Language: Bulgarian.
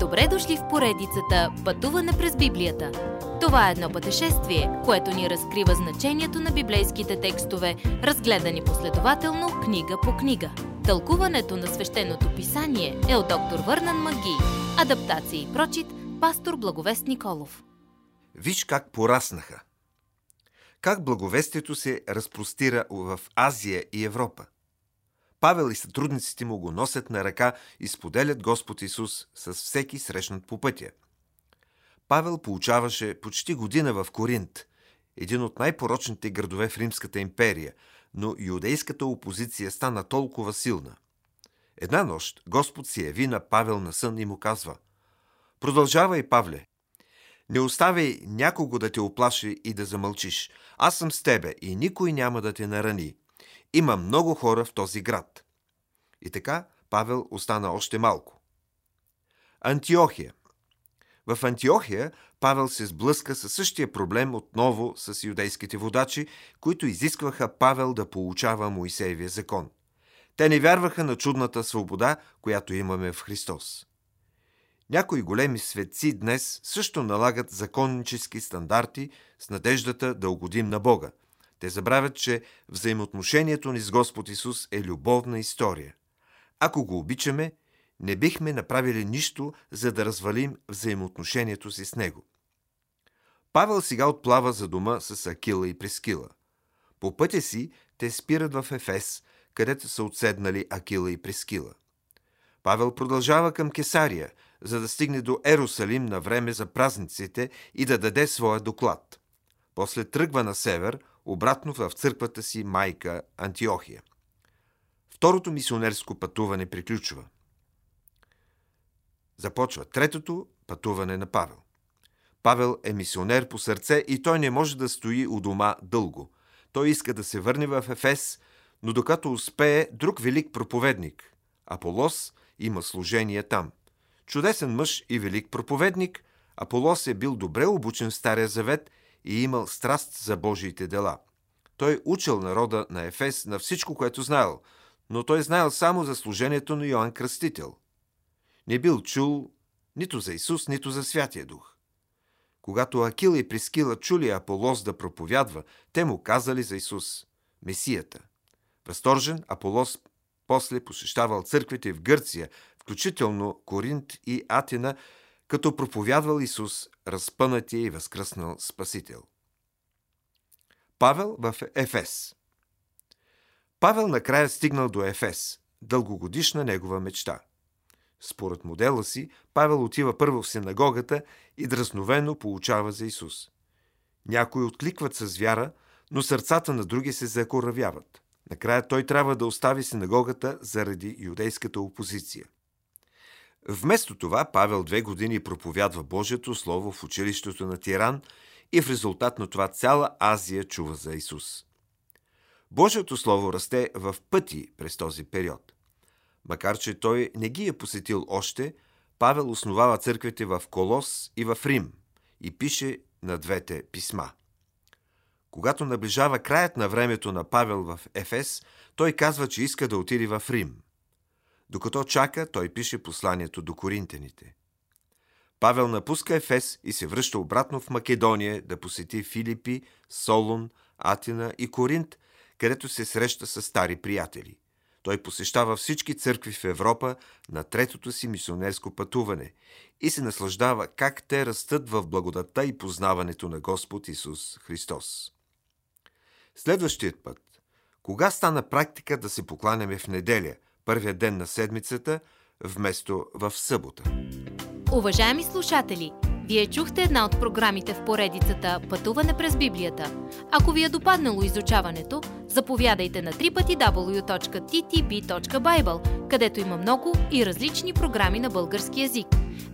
Добре дошли в поредицата Пътуване през Библията. Това е едно пътешествие, което ни разкрива значението на библейските текстове, разгледани последователно книга по книга. Тълкуването на свещеното писание е от доктор Върнан Маги. Адаптация и прочит, пастор Благовест Николов. Виж как пораснаха. Как благовестието се разпростира в Азия и Европа. Павел и сътрудниците му го носят на ръка и споделят Господ Исус с всеки срещнат по пътя. Павел получаваше почти година в Коринт, един от най-порочните градове в Римската империя, но юдейската опозиция стана толкова силна. Една нощ Господ се яви на Павел на сън и му казва Продължавай, Павле, не оставяй някого да те оплаши и да замълчиш. Аз съм с тебе и никой няма да те нарани. Има много хора в този град. И така Павел остана още малко. Антиохия. В Антиохия Павел се сблъска със същия проблем отново с юдейските водачи, които изискваха Павел да получава Моисеевия закон. Те не вярваха на чудната свобода, която имаме в Христос. Някои големи светци днес също налагат законнически стандарти с надеждата да угодим на Бога. Те забравят, че взаимоотношението ни с Господ Исус е любовна история. Ако го обичаме, не бихме направили нищо, за да развалим взаимоотношението си с Него. Павел сега отплава за дома с Акила и Прескила. По пътя си те спират в Ефес, където са отседнали Акила и Прескила. Павел продължава към Кесария – за да стигне до Ерусалим на време за празниците и да даде своя доклад. После тръгва на север, обратно в църквата си майка Антиохия. Второто мисионерско пътуване приключва. Започва третото пътуване на Павел. Павел е мисионер по сърце и той не може да стои у дома дълго. Той иска да се върне в Ефес, но докато успее, друг велик проповедник, Аполос, има служение там. Чудесен мъж и велик проповедник, Аполос е бил добре обучен в Стария Завет и имал страст за Божиите дела. Той учил народа на Ефес на всичко, което знаел, но той знаел само за служението на Йоанн Кръстител. Не бил чул нито за Исус, нито за Святия Дух. Когато Акила и Прескила чули Аполос да проповядва, те му казали за Исус, Месията. Възторжен, Аполос после посещавал църквите в Гърция, включително Коринт и Атина, като проповядвал Исус, разпънатия и възкръснал Спасител. Павел в Ефес Павел накрая стигнал до Ефес, дългогодишна негова мечта. Според модела си, Павел отива първо в синагогата и дразновено получава за Исус. Някои откликват с вяра, но сърцата на други се закоравяват. Накрая той трябва да остави синагогата заради юдейската опозиция. Вместо това Павел две години проповядва Божието Слово в училището на Тиран и в резултат на това цяла Азия чува за Исус. Божието Слово расте в пъти през този период. Макар, че той не ги е посетил още, Павел основава църквите в Колос и в Рим и пише на двете писма. Когато наближава краят на времето на Павел в Ефес, той казва, че иска да отиде в Рим – докато чака, той пише посланието до коринтените. Павел напуска Ефес и се връща обратно в Македония да посети Филипи, Солун, Атина и Коринт, където се среща с стари приятели. Той посещава всички църкви в Европа на третото си мисионерско пътуване и се наслаждава как те растат в благодата и познаването на Господ Исус Христос. Следващият път. Кога стана практика да се покланяме в неделя – първия ден на седмицата, вместо в събота. Уважаеми слушатели, вие чухте една от програмите в поредицата Пътуване през Библията. Ако ви е допаднало изучаването, заповядайте на www.ttb.bible, където има много и различни програми на български язик.